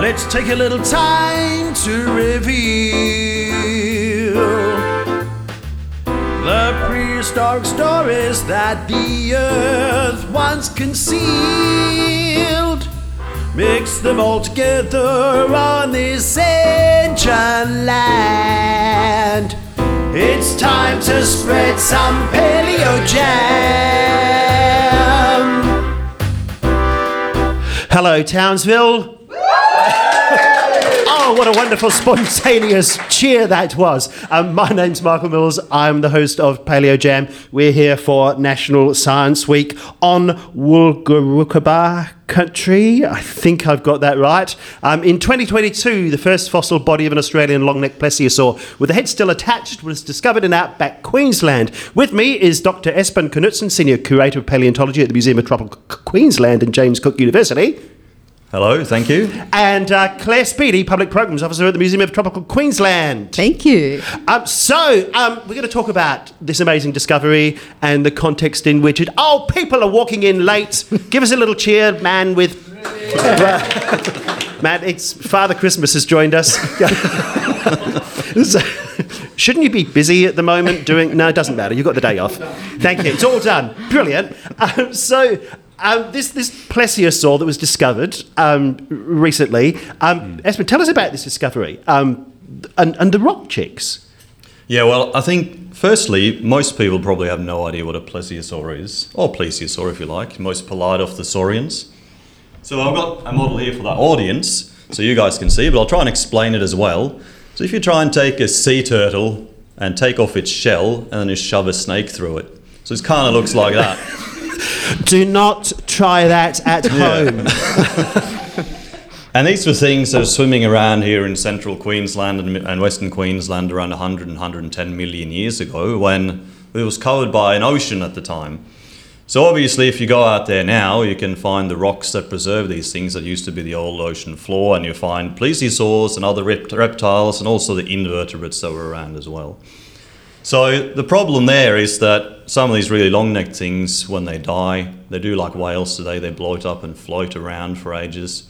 Let's take a little time to reveal the prehistoric stories that the earth once concealed. Mix them all together on this ancient land. It's time to spread some paleo jam. Hello, Townsville. Oh, what a wonderful spontaneous cheer that was. Um, my name's Michael Mills. I'm the host of Paleo Jam. We're here for National Science Week on Wulgurukaba country. I think I've got that right. Um, in 2022, the first fossil body of an Australian long-necked plesiosaur with the head still attached was discovered in outback Queensland. With me is Dr. Espen Knutsen, Senior Curator of Paleontology at the Museum of Tropical Queensland and James Cook University. Hello, thank you. And uh, Claire Speedie, Public Programs Officer at the Museum of Tropical Queensland. Thank you. Um, so, um, we're going to talk about this amazing discovery and the context in which it. Oh, people are walking in late. Give us a little cheer, man, with. man, it's Father Christmas has joined us. So, shouldn't you be busy at the moment doing. No, it doesn't matter. You've got the day off. Thank you. It's all done. Brilliant. Um, so, um, this this plesiosaur that was discovered um, recently. Um, Espen, tell us about this discovery um, and, and the rock chicks. Yeah, well, I think firstly, most people probably have no idea what a plesiosaur is, or plesiosaur if you like, most polite of the saurians. So I've got a model here for the audience, so you guys can see, but I'll try and explain it as well. So if you try and take a sea turtle and take off its shell and then you shove a snake through it, so it kind of looks like that. Do not try that at home. And these were things that were swimming around here in central Queensland and, and western Queensland around 100 and 110 million years ago when it was covered by an ocean at the time. So obviously, if you go out there now, you can find the rocks that preserve these things that used to be the old ocean floor, and you find plesiosaurs and other rept- reptiles, and also the invertebrates that were around as well. So the problem there is that some of these really long-necked things, when they die, they do like whales today. They bloat up and float around for ages,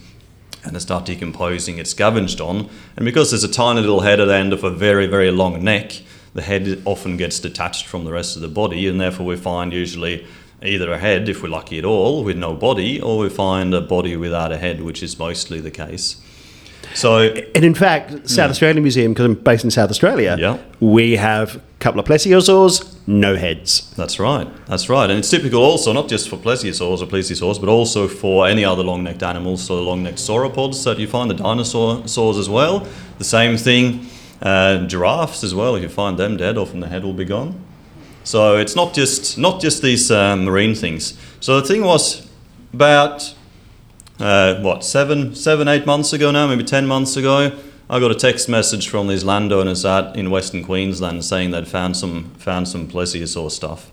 and they start decomposing. It's scavenged on, and because there's a tiny little head at the end of a very, very long neck, the head often gets detached from the rest of the body, and therefore we find usually either a head, if we're lucky at all, with no body, or we find a body without a head, which is mostly the case. So And in fact, South hmm. Australian Museum, because I'm based in South Australia, Yeah. we have couple of plesiosaurs, no heads. That's right. That's right. And it's typical also not just for plesiosaurs or plesiosaurs, but also for any other long-necked animals, so the long-necked sauropods that you find, the dinosaurs as well. The same thing, uh, giraffes as well. If you find them dead, often the head will be gone. So it's not just not just these um, marine things. So the thing was about uh, what seven, seven, eight months ago now, maybe ten months ago. I got a text message from these landowners out in Western Queensland saying they'd found some found some plesiosaur stuff.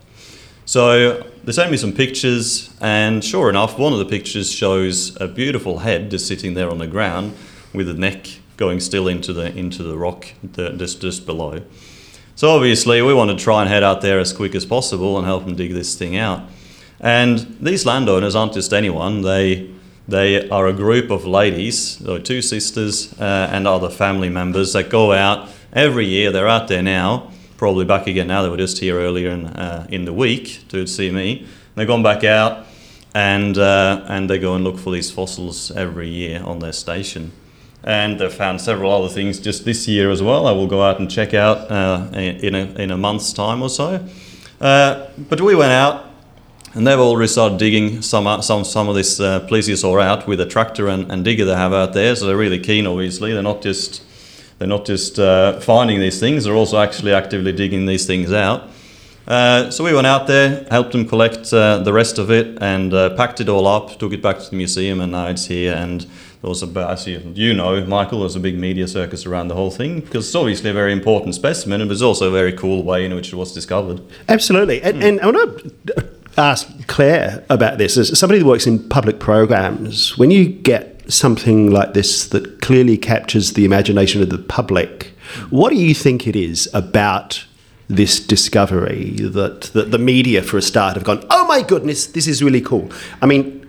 So they sent me some pictures, and sure enough, one of the pictures shows a beautiful head just sitting there on the ground with the neck going still into the into the rock the, just just below. So obviously, we want to try and head out there as quick as possible and help them dig this thing out. And these landowners aren't just anyone; they they are a group of ladies, so two sisters uh, and other family members that go out every year. They're out there now, probably back again now. They were just here earlier in, uh, in the week to see me. They've gone back out and uh, and they go and look for these fossils every year on their station. And they've found several other things just this year as well. I will go out and check out uh, in, a, in a month's time or so. Uh, but we went out and they've already started digging some uh, some some of this uh, plesiosaur out with a tractor and, and digger they have out there. So they're really keen. Obviously, they're not just they're not just uh, finding these things; they're also actually actively digging these things out. Uh, so we went out there, helped them collect uh, the rest of it, and uh, packed it all up. Took it back to the museum, and now it's here. And there was a, as you, you know, Michael, there's a big media circus around the whole thing because it's obviously a very important specimen, and it was also a very cool way in which it was discovered. Absolutely. And, and I want to ask Claire about this. As somebody that works in public programs, when you get something like this that clearly captures the imagination of the public, what do you think it is about this discovery that, that the media, for a start, have gone, oh my goodness, this is really cool? I mean,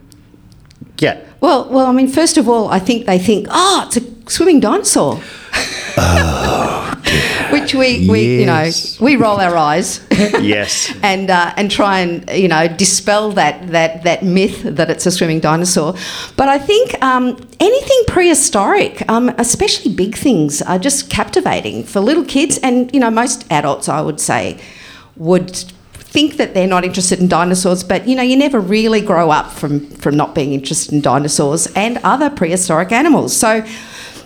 yeah, Well, well, I mean, first of all, I think they think, oh, it's a swimming dinosaur. Oh. Which we, we you know, we roll our eyes yes. and uh, and try and you know dispel that that that myth that it's a swimming dinosaur. But I think um, anything prehistoric, um, especially big things, are just captivating for little kids and you know most adults. I would say would think that they're not interested in dinosaurs, but you know you never really grow up from from not being interested in dinosaurs and other prehistoric animals. So.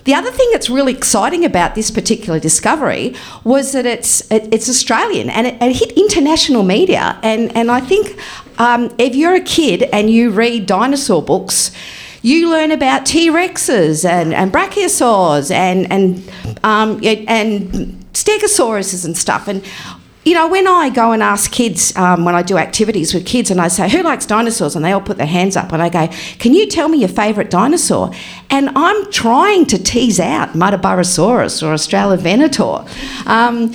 The other thing that's really exciting about this particular discovery was that it's it, it's Australian and it, it hit international media. And and I think um, if you're a kid and you read dinosaur books, you learn about T Rexes and, and brachiosaurs and and um, and stegosauruses and stuff. And you know, when I go and ask kids, um, when I do activities with kids, and I say, Who likes dinosaurs? And they all put their hands up, and I go, Can you tell me your favourite dinosaur? And I'm trying to tease out Muttaburrasaurus or Australovenator. Um,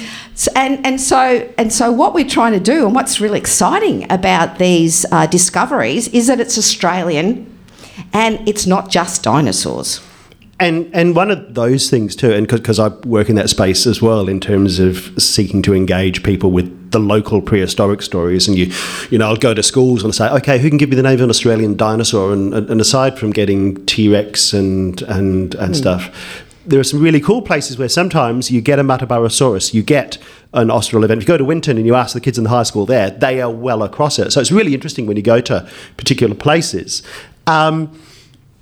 and, and, so, and so, what we're trying to do, and what's really exciting about these uh, discoveries, is that it's Australian and it's not just dinosaurs. And and one of those things too, and because I work in that space as well, in terms of seeking to engage people with the local prehistoric stories, and you, you know, I'll go to schools and say, okay, who can give me the name of an Australian dinosaur? And, and aside from getting T Rex and and and stuff, there are some really cool places where sometimes you get a Muttaburrasaurus, you get an Australorphalus. If you go to Winton and you ask the kids in the high school there, they are well across it. So it's really interesting when you go to particular places. Um,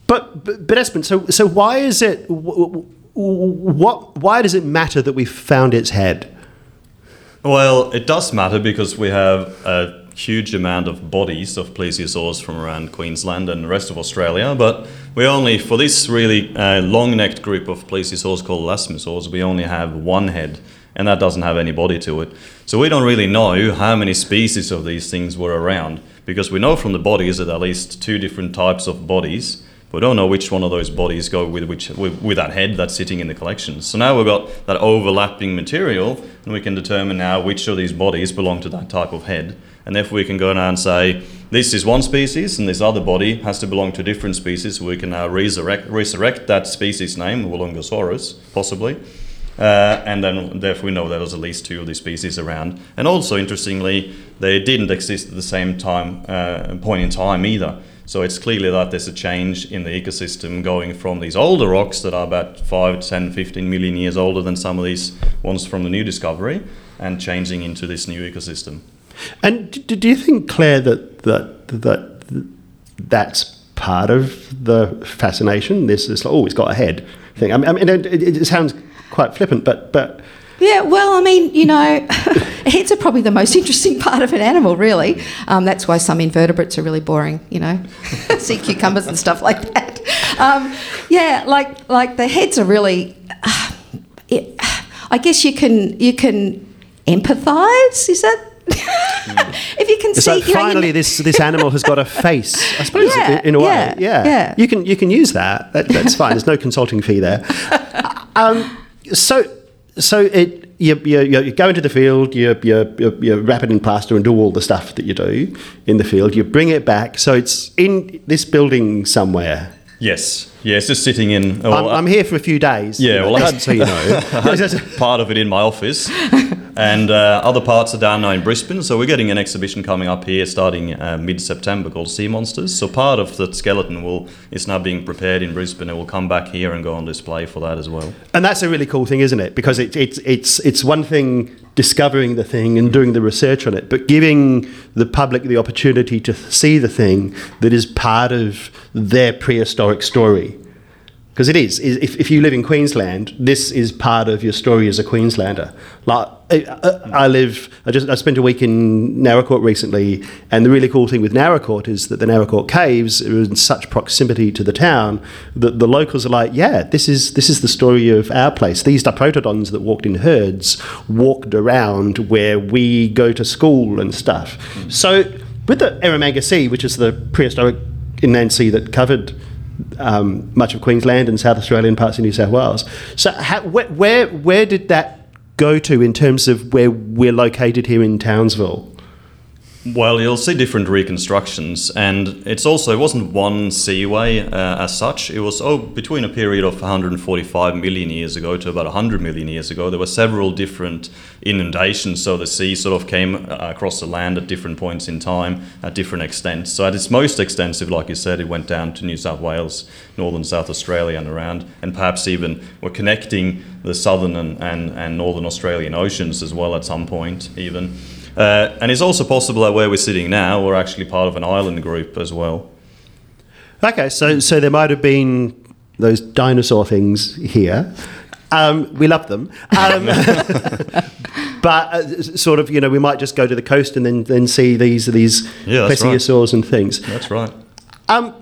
but but, Espen, so so why is it wh- wh- what why does it matter that we found its head? Well, it does matter because we have a huge amount of bodies of plesiosaurs from around Queensland and the rest of Australia, but we only, for this really uh, long-necked group of plesiosaurs called elasmosaurs, we only have one head, and that doesn't have any body to it. So we don't really know how many species of these things were around, because we know from the bodies that at least two different types of bodies we don't know which one of those bodies go with which with, with that head that's sitting in the collection. So now we've got that overlapping material, and we can determine now which of these bodies belong to that type of head. And therefore, we can go now and say this is one species, and this other body has to belong to a different species, So we can now resurrect resurrect that species name, Woolungasaurus, possibly. Uh, and then therefore we know there was at least two of these species around. And also interestingly, they didn't exist at the same time uh, point in time either. So it's clearly that there's a change in the ecosystem going from these older rocks that are about 5, 10, 15 million years older than some of these ones from the new discovery and changing into this new ecosystem. And do, you think, Claire, that that that that's part of the fascination? This is oh, it's got a head thing. I mean, it, it sounds quite flippant, but but Yeah, well, I mean, you know, heads are probably the most interesting part of an animal, really. Um, that's why some invertebrates are really boring, you know, sea cucumbers and stuff like that. Um, yeah, like like the heads are really. it, I guess you can you can empathise. Is that? if you can so see, know, you finally know- this this animal has got a face. I suppose Yeah, in, in a way, yeah, yeah. yeah. You can you can use that. that that's fine. There's no consulting fee there. Um, so so it you, you, you go into the field, you, you, you, you wrap it in plaster and do all the stuff that you do in the field. You bring it back. So it's in this building somewhere. Yes, yeah, it's just sitting in. I'm, I'm here for a few days. Yeah, well, I had- so you know. Part of it in my office, and uh, other parts are down now in Brisbane. So we're getting an exhibition coming up here starting uh, mid-September called Sea Monsters. So part of the skeleton will is now being prepared in Brisbane. It will come back here and go on display for that as well. And that's a really cool thing, isn't it? Because it, it's it's it's one thing discovering the thing and doing the research on it, but giving the public the opportunity to see the thing that is part of their prehistoric story. Because it is. If, if you live in Queensland, this is part of your story as a Queenslander. Like I, I live. I just I spent a week in Naracoorte recently, and the really cool thing with Naracoorte is that the Naracoorte caves are in such proximity to the town that the locals are like, yeah, this is this is the story of our place. These diprotodons that walked in herds walked around where we go to school and stuff. So with the Eromanga Sea, which is the prehistoric inland sea that covered um, much of Queensland and South Australia and parts of New South Wales. So, how, where, where where did that go to in terms of where we're located here in Townsville? Well, you'll see different reconstructions, and it's also it wasn't one seaway uh, as such. It was oh between a period of 145 million years ago to about 100 million years ago. There were several different inundations, so the sea sort of came uh, across the land at different points in time at different extents. So at its most extensive, like you said, it went down to New South Wales, northern South Australia, and around, and perhaps even were connecting the southern and, and, and northern Australian oceans as well at some point even. Uh, and it's also possible that where we're sitting now, we're actually part of an island group as well. Okay, so so there might have been those dinosaur things here. Um, we love them, um, but uh, sort of you know we might just go to the coast and then then see these these Yeah, that's right. plesiosaurs and things. That's right. Um,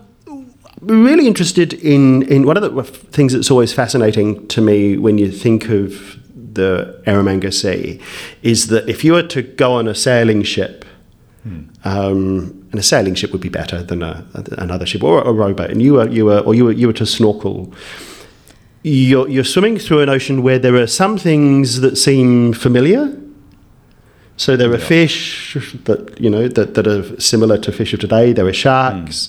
we're really interested in in one of the things that's always fascinating to me when you think of the Eromanga Sea is that if you were to go on a sailing ship, um, and a sailing ship would be better than a, another ship or a rowboat, and you were you were or you were you were to snorkel. You're, you're swimming through an ocean where there are some things that seem familiar. So there are Yeah. fish that you know that, that are similar to fish of today. There are sharks,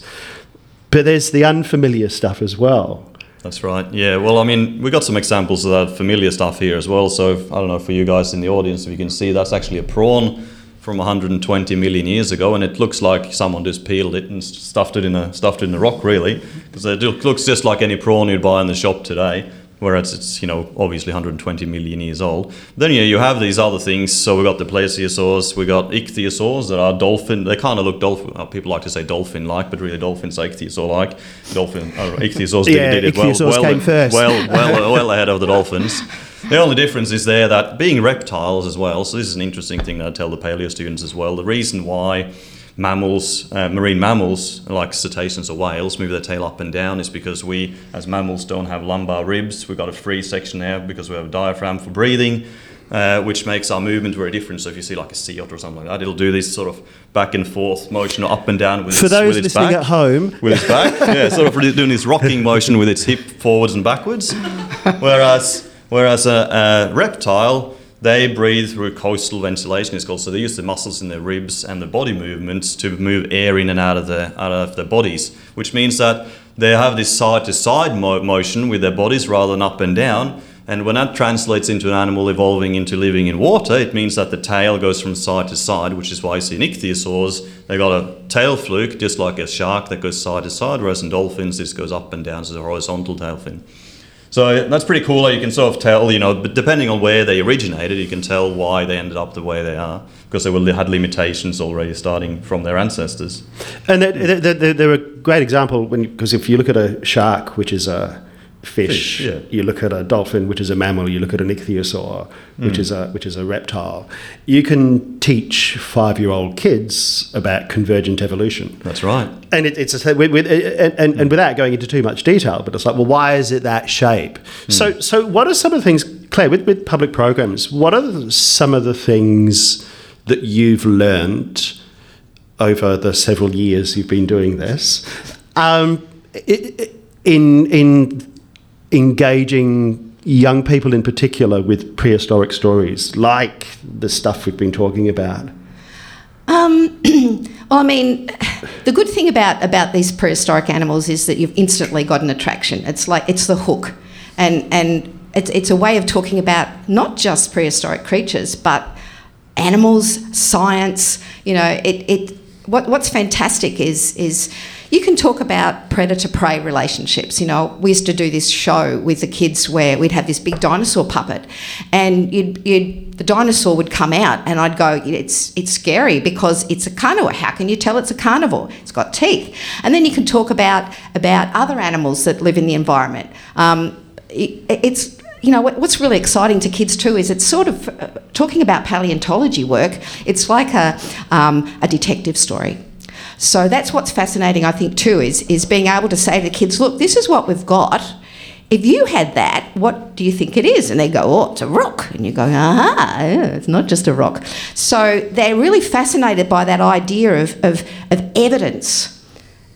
but there's the unfamiliar stuff as well. That's right. Yeah. Well, I mean, we got some examples of that familiar stuff here as well. So if, I don't know for you guys in the audience if you can see that's actually a prawn from 120 million years ago, and it looks like someone just peeled it and stuffed it in a stuffed it in a rock, really, because it looks just like any prawn you'd buy in the shop today. Whereas it's you know obviously 120 million years old. Then yeah, you have these other things. So we got the plesiosaurs, we got ichthyosaurs that are dolphin. They kind of look dolphin. uh, People like to say dolphin-like, but really dolphins are ichthyosaur-like. Dolphin, oh, ichthyosaurs did, Yeah, did it well, ichthyosaurs well, came first. well, well, well ahead of the dolphins. The only difference is there that being reptiles as well. So this is an interesting thing that I tell the paleo students as well. The reason why mammals, uh, marine mammals like cetaceans or whales, move their tail up and down is because we, as mammals, don't have lumbar ribs. We've got a free section there because we have a diaphragm for breathing. Uh, which makes our movement very different. So if you see like a sea otter or something like that, it'll do this sort of back and forth motion, up and down with For its, those with its listening back at home, with its back. yeah, sort of doing this rocking motion with its hip forwards and backwards. Whereas, whereas a, a reptile, they breathe through costal ventilation. It's called. So they use the muscles in their ribs and the body movements to move air in and out of their out of their bodies, which means that they have this side to side motion with their bodies rather than up and down. And when that translates into an animal evolving into living in water, it means that the tail goes from side to side, which is why you see in ichthyosaurs, they got a tail fluke, just like a shark that goes side to side, whereas in dolphins, this goes up and down, so it's a horizontal tail fin. So that's pretty cool. You can sort of tell, you know, depending on where they originated, you can tell why they ended up the way they are because they were, had limitations already starting from their ancestors. And they're, they're, they're, they're a great example because if you look at a shark, which is a fish, Fish, yeah. you look at a dolphin, which is a mammal, you look at an ichthyosaur, which mm. is a which is a reptile. You can teach five-year-old kids about convergent evolution. That's right. And it, it's a, with, with, and, and, and mm. without going into too much detail, but it's like, well, why is it that shape? Mm. So, so what are some of the things, Claire, with, with public programs? What are the, some of the things that you've learned over the several years you've been doing this um, in in engaging young people in particular with prehistoric stories, like the stuff we've been talking about? Um, well, I mean, the good thing about about these prehistoric animals is that you've instantly got an attraction. It's like it's the hook, and and it's it's a way of talking about not just prehistoric creatures, but animals, science. You know, it it what what's fantastic is is you can talk about predator prey relationships. You know, we used to do this show with the kids where we'd have this big dinosaur puppet, and you'd, you'd the dinosaur would come out, and I'd go, it's it's scary because it's a carnivore. How can you tell it's a carnivore? It's got teeth, and then you can talk about about other animals that live in the environment. Um, it, it's you know what's really exciting to kids too is it's sort of uh, talking about paleontology work. It's like a um, a detective story. So that's what's fascinating, I think, too, is, is being able to say to the kids, look, this is what we've got. If you had that, what do you think it is? And they go, oh, it's a rock. And you go, yeah, it's not just a rock. So they're really fascinated by that idea of, of, of evidence.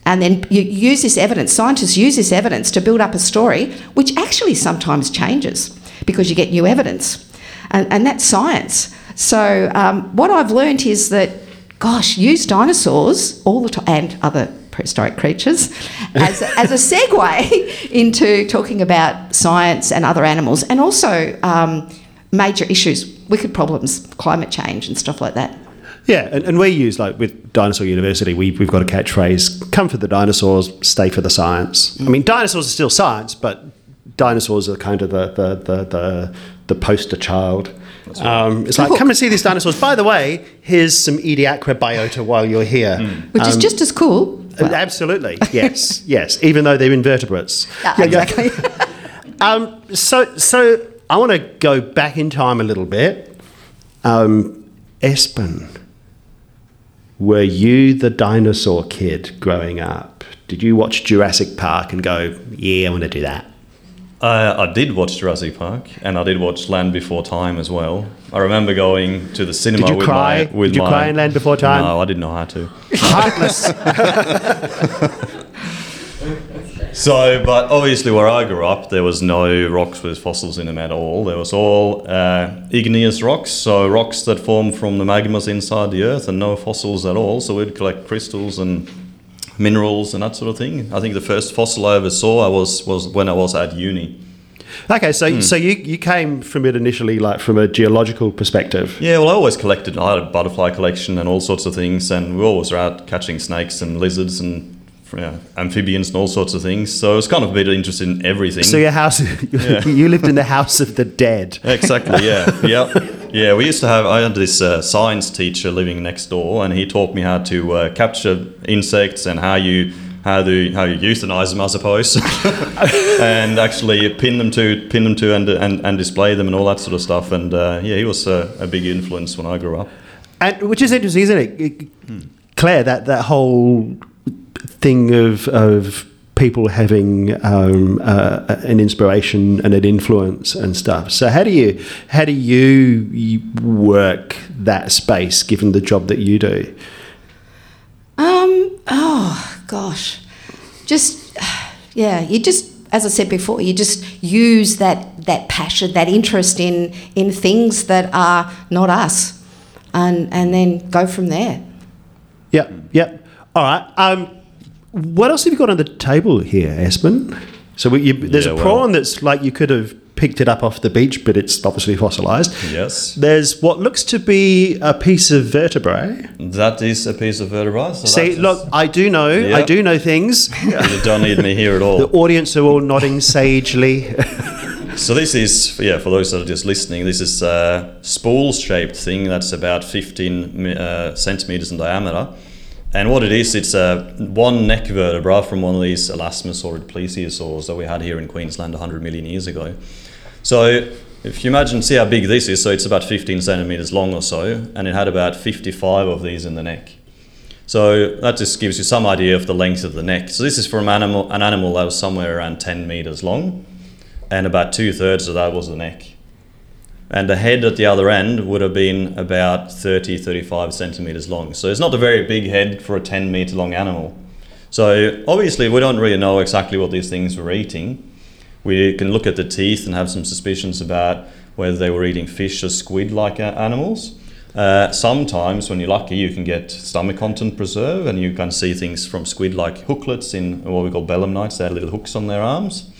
And then you use this evidence, scientists use this evidence to build up a story, which actually sometimes changes because you get new evidence. And, and that's science. So um, what I've learned is that gosh, use dinosaurs all the time and other prehistoric creatures as, as a segue into talking about science and other animals and also um, major issues, wicked problems, climate change and stuff like that. Yeah, and, and we use like with Dinosaur University, we, we've got a catchphrase: "Come for the dinosaurs, stay for the science." I mean, dinosaurs are still science, but dinosaurs are kind of the the the the, the poster child. Um, it's like, come and see these dinosaurs. By the way, here's some Ediacara biota while you're here. Which is just as cool. Uh, Absolutely, yes, yes. Even though they're invertebrates. Yeah, exactly. Um, so, so I want to go back in time a little bit. Um, Espen, were you the dinosaur kid growing up? Did you watch Jurassic Park and go, "Yeah, I want to do that"? Uh, I did watch Jurassic Park, and I did watch Land Before Time as well. I remember going to the cinema Did you with cry? my with Did you my, cry in Land Before Time? No, I didn't know how to. Heartless. So, but obviously, where I grew up, there was no rocks with fossils in them at all. There was all uh, igneous rocks, so rocks that form from the magmas inside the earth, and no fossils at all. So we'd collect crystals and minerals and that sort of thing. I think the first fossil I ever saw I was was when I was at uni. okay, so Hmm. so you, you came from it initially, like from a geological perspective. Yeah, well, I always collected. I had a butterfly collection and all sorts of things, and we always were out catching snakes and lizards and yeah, amphibians and all sorts of things. So I was kind of a bit interested in everything. So your house, you lived in the house of the dead. Exactly. Yeah. yeah. Yeah. We used to have. I had this uh, science teacher living next door, and he taught me how to uh, capture insects and how you how to how you euthanize them, I suppose, and actually pin them to pin them to and and, and display them and all that sort of stuff. And uh, yeah, he was a, a big influence when I grew up. And which is interesting, isn't it, It- Claire? That that whole thing of of people having um, uh, an inspiration and an influence and stuff. So how do you how do you, work that space given the job that you do? Um, oh gosh, just yeah, you just as I said before, you just use that that passion, that interest in in things that are not us, and and then go from there. Yep, yep. All right. Um, what else have you got on the table here, Espen? So we, you, there's Yeah, a well- prawn that's like you could have picked it up off the beach, but it's obviously fossilized. Yes. There's what looks to be a piece of vertebrae. That is a piece of vertebra. So See, look, I do know, I do know things. you don't need me here at all. The audience are all nodding sagely. So this is, yeah, for those that are just listening, this is a spool-shaped thing that's about 15 uh, centimeters in diameter. And what it is, it's a one neck vertebra from one of these elasmosaurid plesiosaurs that we had here in Queensland 100 million years ago. So if you imagine, see how big this is, so it's about 15 centimeters long or so, and it had about 55 of these in the neck. So that just gives you some idea of the length of the neck. So this is from an animal, an animal that was somewhere around 10 meters long, and about two thirds of that was the neck. And the head at the other end would have been about 30, 35 centimeters long. So it's not a very big head for a 10 meter long animal. So obviously, we don't really know exactly what these things were eating. We can look at the teeth and have some suspicions about whether they were eating fish or squid like animals. Uh, sometimes, when you're lucky, you can get stomach content preserve and you can see things from squid like hooklets in what we call belemnites. They had little hooks on their arms.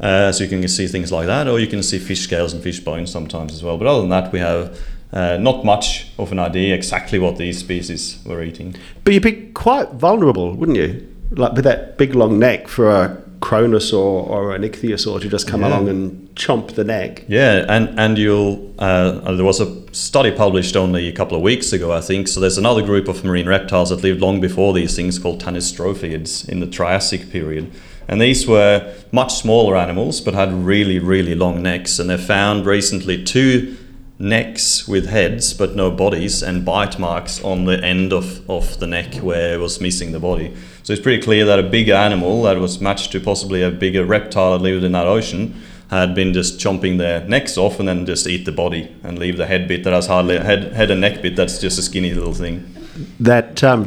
Uh, so you can see things like that, or you can see fish scales and fish bones sometimes as well. But other than that, we have uh, not much of an idea exactly what these species were eating. but you'd be quite vulnerable, wouldn't you? Like with that big long neck for a kronosaur or an ichthyosaur to just come Yeah. along and chomp the neck. Yeah, and and you'll uh, there was a study published only a couple of weeks ago, I think. So there's another group of marine reptiles that lived long before these things called Tanystropheids in the Triassic period, and these were much smaller animals but had really really long necks. And they found recently two necks with heads but no bodies and bite marks on the end of, of the neck where it was missing the body. So it's pretty clear that a bigger animal that was matched to possibly a bigger reptile that lived in that ocean had been just chomping their necks off and then just eat the body and leave the head bit that has hardly head head and neck bit that's just a skinny little thing. That um,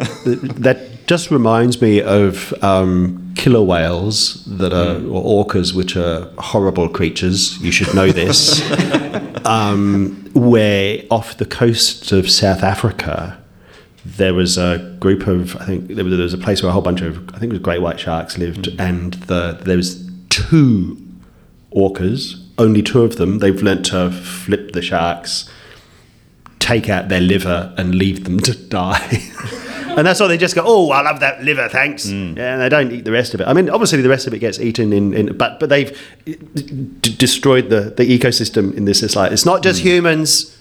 that just reminds me of um, killer whales that are or orcas, which are horrible creatures. You should know this. um, where off the coast of South Africa, there was a group of I think there was, there was a place where a whole bunch of I think it was great white sharks lived, and the there was two orcas, only two of them. They've learnt to flip the sharks, take out their liver, and leave them to die. and that's why they just go, "Oh, I love that liver, thanks," mm. yeah, and they don't eat the rest of it. I mean, obviously the rest of it gets eaten in, in but but they've d- destroyed the, the ecosystem in this. It's like it's not just mm. humans.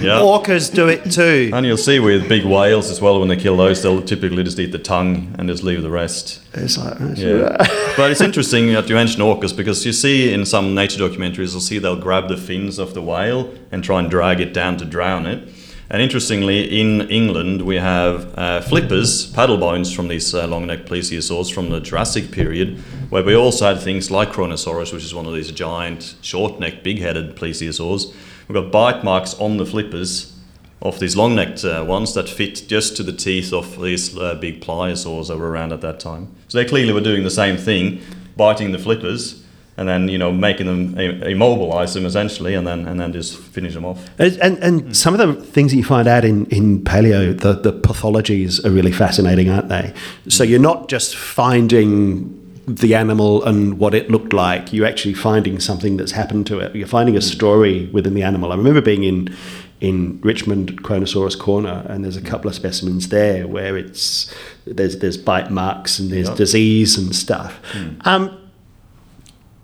Yeah. Orcas do it too. And you'll see with big whales as well, when they kill those, they'll typically just eat the tongue and just leave the rest. It's like, Yeah. but it's interesting that you mention orcas because you see in some nature documentaries, you'll see they'll grab the fins of the whale and try and drag it down to drown it. And interestingly, in England, we have uh, flippers, paddle bones from these uh, long necked plesiosaurs from the Jurassic period, where we also had things like Kronosaurus, which is one of these giant, short necked, big headed plesiosaurs. We've got bite marks on the flippers of these long necked uh, ones that fit just to the teeth of these uh, big pliosaurs that were around at that time. So they clearly were doing the same thing, biting the flippers and then you know making them immobilize them essentially, and then and then just finish them off. And, and, and some of the things that you find out in, in paleo, the, the pathologies are really fascinating, aren't they? So hmm. you're not just finding the animal and what it looked like, you're actually finding something that's happened to it. You're finding a hmm. story within the animal. I remember being in, in Richmond Kronosaurus Korner, and there's a couple of specimens there where it's there's, there's bite marks and there's Yeah. disease and stuff. Um,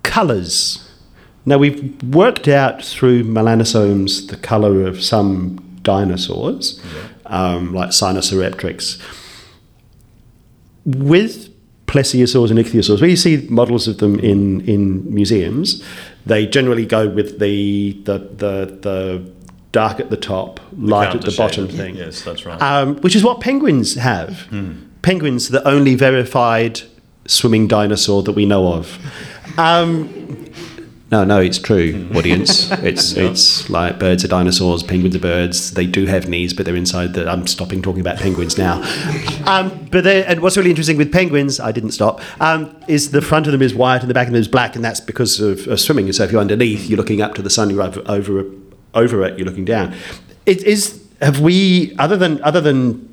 colours. Now we've worked out through melanosomes the colour of some dinosaurs, um, like Sinosauropteryx. With plesiosaurs and ichthyosaurs, where you see models of them in, in museums, they generally go with the the the, the dark at the top, light at the bottom thing Yes, that's right. um, which is what penguins have. Penguins, the only verified swimming dinosaur that we know of. Um, no, no, it's true, audience. It's it's like birds are dinosaurs, penguins are birds. They do have knees, but they're inside the. I'm stopping talking about penguins now. Um, but they, and what's really interesting with penguins, I didn't stop, um, is the front of them is white and the back of them is black, and that's because of, of swimming. So if you're underneath, you're looking up to the sun. You're over over, over it. You're looking down. It is. Have we other than other than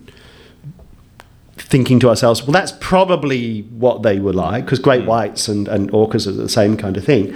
thinking to ourselves, well, that's probably what they were like, because great mm. whites and, and orcas are the same kind of thing.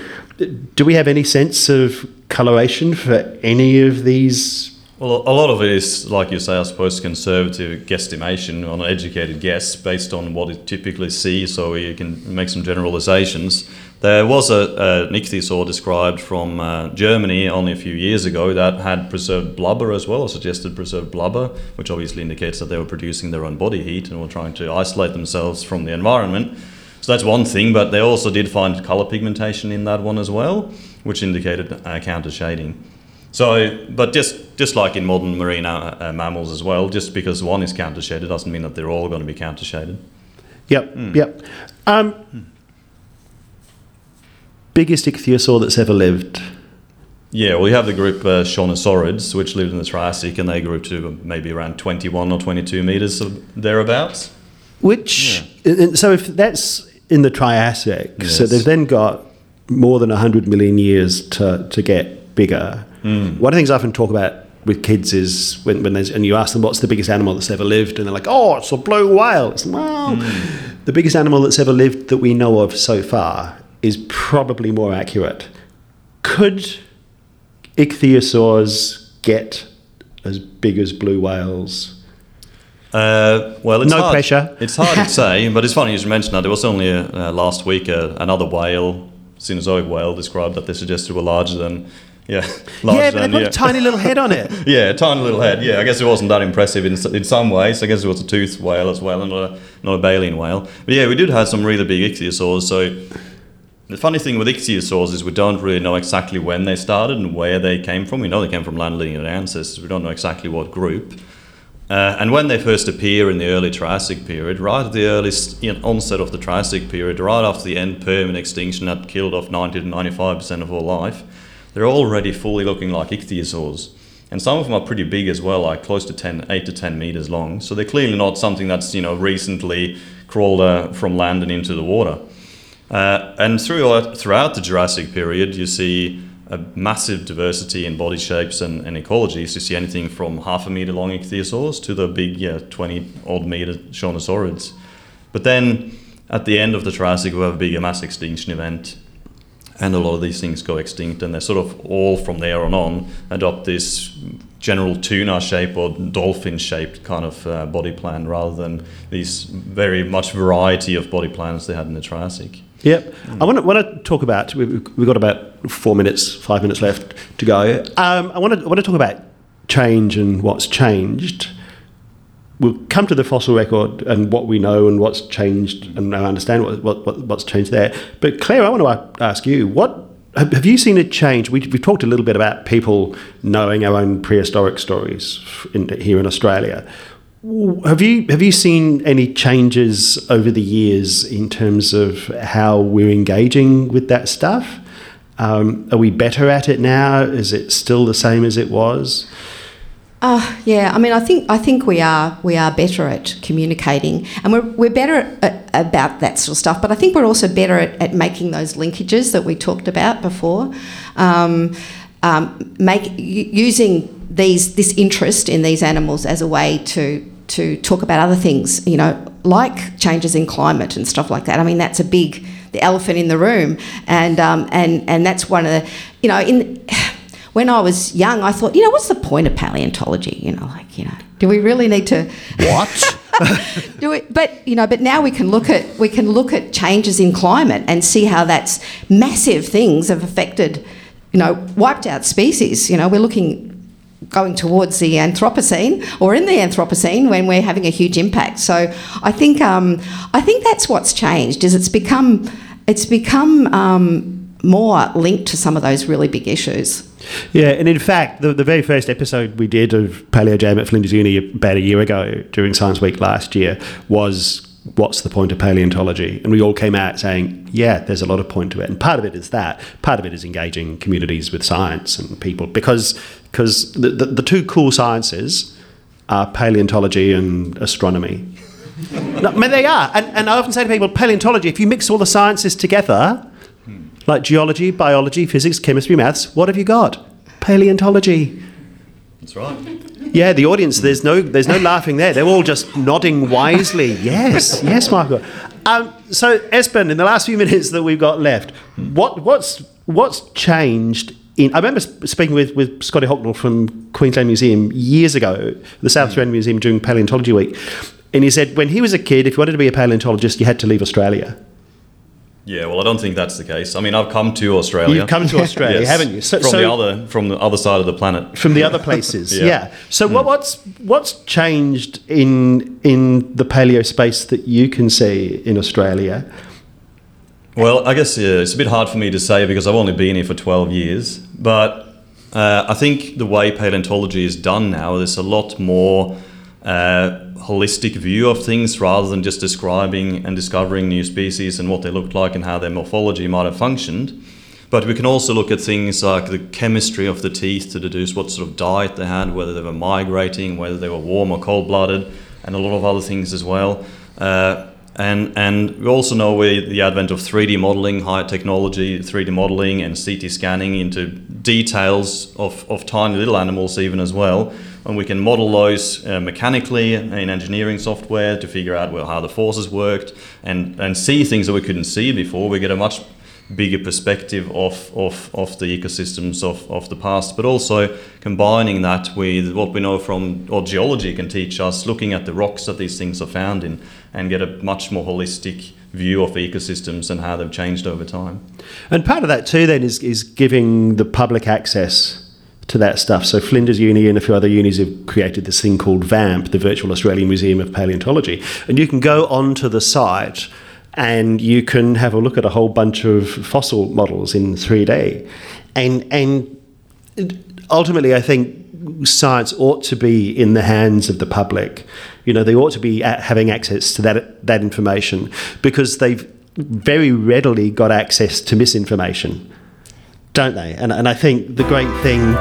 Do we have any sense of coloration for any of these? Well, a lot of it is, like you say, I suppose, conservative guesstimation on an educated guess based on what you typically see, so you can make some generalizations. There was a, ichthyosaur described from uh, Germany only a few years ago that had preserved blubber as well, or suggested preserved blubber, which obviously indicates that they were producing their own body heat and were trying to isolate themselves from the environment. So that's one thing, but they also did find color pigmentation in that one as well, which indicated uh, counter shading. So, but just just like in modern marine uh, uh, mammals as well, just because one is counter shaded doesn't mean that they're all going to be counter shaded. Yep, yep. Um, biggest ichthyosaur that's ever lived. Yeah, well, you have the group uh, Shonosaurids, which lived in the Triassic, and they grew to uh, maybe around 21 or 22 meters thereabouts. Which, and so if that's in the Triassic, so they've then got more than 100 million years to, to get bigger. Mm. One of the things I often talk about with kids is when, when and you ask them what's the biggest animal that's ever lived, and they're like, oh, it's a blue whale. It's, well, mm. the biggest animal that's ever lived that we know of so far is probably more accurate. Could ichthyosaurs get as big as blue whales? Uh, well, it's No hard, pressure. It's hard to say, but it's funny you should mention that. There was only a, uh, last week uh, another whale, Cenozoic whale, described that they suggested were larger than, yeah, larger yeah, but they than put yeah. a tiny little head on it. Yeah, a tiny little head. Yeah, I guess it wasn't that impressive in, in some ways. I guess it was a toothed whale as well, and not a, not a baleen whale. But yeah, we did have some really big ichthyosaurs. So the funny thing with ichthyosaurs is we don't really know exactly when they started and where they came from. We know they came from land-living ancestors. We don't know exactly what group. Uh, and when they first appear in the early Triassic period, right at the early you know, onset of the Triassic period, right after the end Permian extinction that killed off 90 to 95% of all life, they're already fully looking like ichthyosaurs. And some of them are pretty big as well, like close to 10, 8 to 10 meters long. So they're clearly not something that's you know recently crawled uh, from land and into the water. Uh, and throughout, throughout the Jurassic period, you see a massive diversity in body shapes and, and ecologies. You see anything from half a meter long ichthyosaurs to the big, yeah, 20 odd meter Choanosaurids. But then at the end of the Triassic, we have a bigger mass extinction event. And a lot of these things go extinct, and they sort of all from there on on adopt this general tuna shape or dolphin shaped kind of uh, body plan rather than these very much variety of body plans they had in the Triassic. Yep. I want to, talk about, we've, got about four minutes, five minutes left to go. Um, I, want to, want to talk about change and what's changed. We'll come to the fossil record and what we know and what's changed, and I understand what, what, what what's changed there. But Claire, I want to ask you, what have have you seen a change? We, we've talked a little bit about people knowing our own prehistoric stories in, here in Australia. Have you have you seen any changes over the years in terms of how we're engaging with that stuff? Um, are we better at it now? Is it still the same as it was? Uh, yeah, I mean, I think I think we are we are better at communicating, and we're we're better at, about that sort of stuff. But I think we're also better at, at making those linkages that we talked about before, um, um, make using these this interest in these animals as a way to to talk about other things, you know, like changes in climate and stuff like that. I mean, that's a big the elephant in the room, and um, and and that's one of the, you know, in when I was young, I thought, you know, what's the point of paleontology? You know, like, you know, do we really need to What? do it? But you know, but now we can look at we can look at changes in climate and see how that's massive things have affected, you know, wiped out species. You know, we're looking going towards the Anthropocene or in the Anthropocene when we're having a huge impact. So I think um, I think that's what's changed is it's become it's become um, more linked to some of those really big issues. Yeah, and in fact, the, the very first episode we did of Paleo Jam at Flinders Uni about a year ago during Science Week last year was what's the point of paleontology? And we all came out saying, yeah, there's a lot of point to it. And part of it is that. Part of it is engaging communities with science and people because because the, the, the two cool sciences are paleontology and astronomy. no, I mean, they are. And, and I often say to people, paleontology, if you mix all the sciences together, like geology, biology, physics, chemistry, maths, what have you got? Paleontology. That's right. Yeah, the audience. There's no, there's no laughing there. They're all just nodding wisely. Yes, yes, Michael. Um, so, Espen, in the last few minutes that we've got left, what, what's, what's changed? In, I remember speaking with, with Scotty Hocknull from Queensland Museum years ago, the South Australian Museum during Paleontology Week, and he said when he was a kid, if you wanted to be a paleontologist, you had to leave Australia. Yeah, well, I don't think that's the case. I mean, I've come to Australia. You've come to Australia, Yes, haven't you? So- from so- the other from the other side of the planet. from the other places. yeah. Yeah. So what, what's what's changed in in the paleo space that you can see in Australia? Well, I guess uh, it's a bit hard for me to say because I've only been here for 12 years. But uh, I think the way paleontology is done now, there's a lot more uh, holistic view of things rather than just describing and discovering new species and what they looked like and how their morphology might have functioned. But we can also look at things like the chemistry of the teeth to deduce what sort of diet they had, whether they were migrating, whether they were warm or cold blooded, and a lot of other things as well. Uh, and, and we also know with the advent of 3D modeling, high technology, 3D modeling, and CT scanning into details of, of tiny little animals, even as well. And we can model those uh, mechanically in engineering software to figure out well, how the forces worked and, and see things that we couldn't see before. We get a much bigger perspective of, of, of the ecosystems of, of the past, but also combining that with what we know from, or geology can teach us, looking at the rocks that these things are found in, and get a much more holistic view of ecosystems and how they've changed over time. And part of that too then is is giving the public access to that stuff. So Flinders Uni and a few other unis have created this thing called VAMP, the Virtual Australian Museum of Paleontology, and you can go onto the site and you can have a look at a whole bunch of fossil models in 3D. And and ultimately I think science ought to be in the hands of the public. You know, they ought to be a- having access to that that information because they've very readily got access to misinformation, don't they? And, and I think the great thing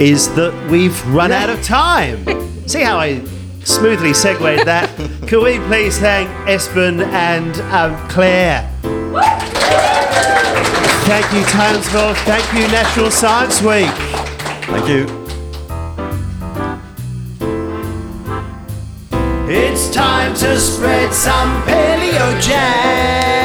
is that we've run out of time. See how I smoothly segued that? Can we please thank Espen and um, Claire? Thank you, Townsville. Thank you, National Science Week. Thank you. It's time to spread some paleo jam.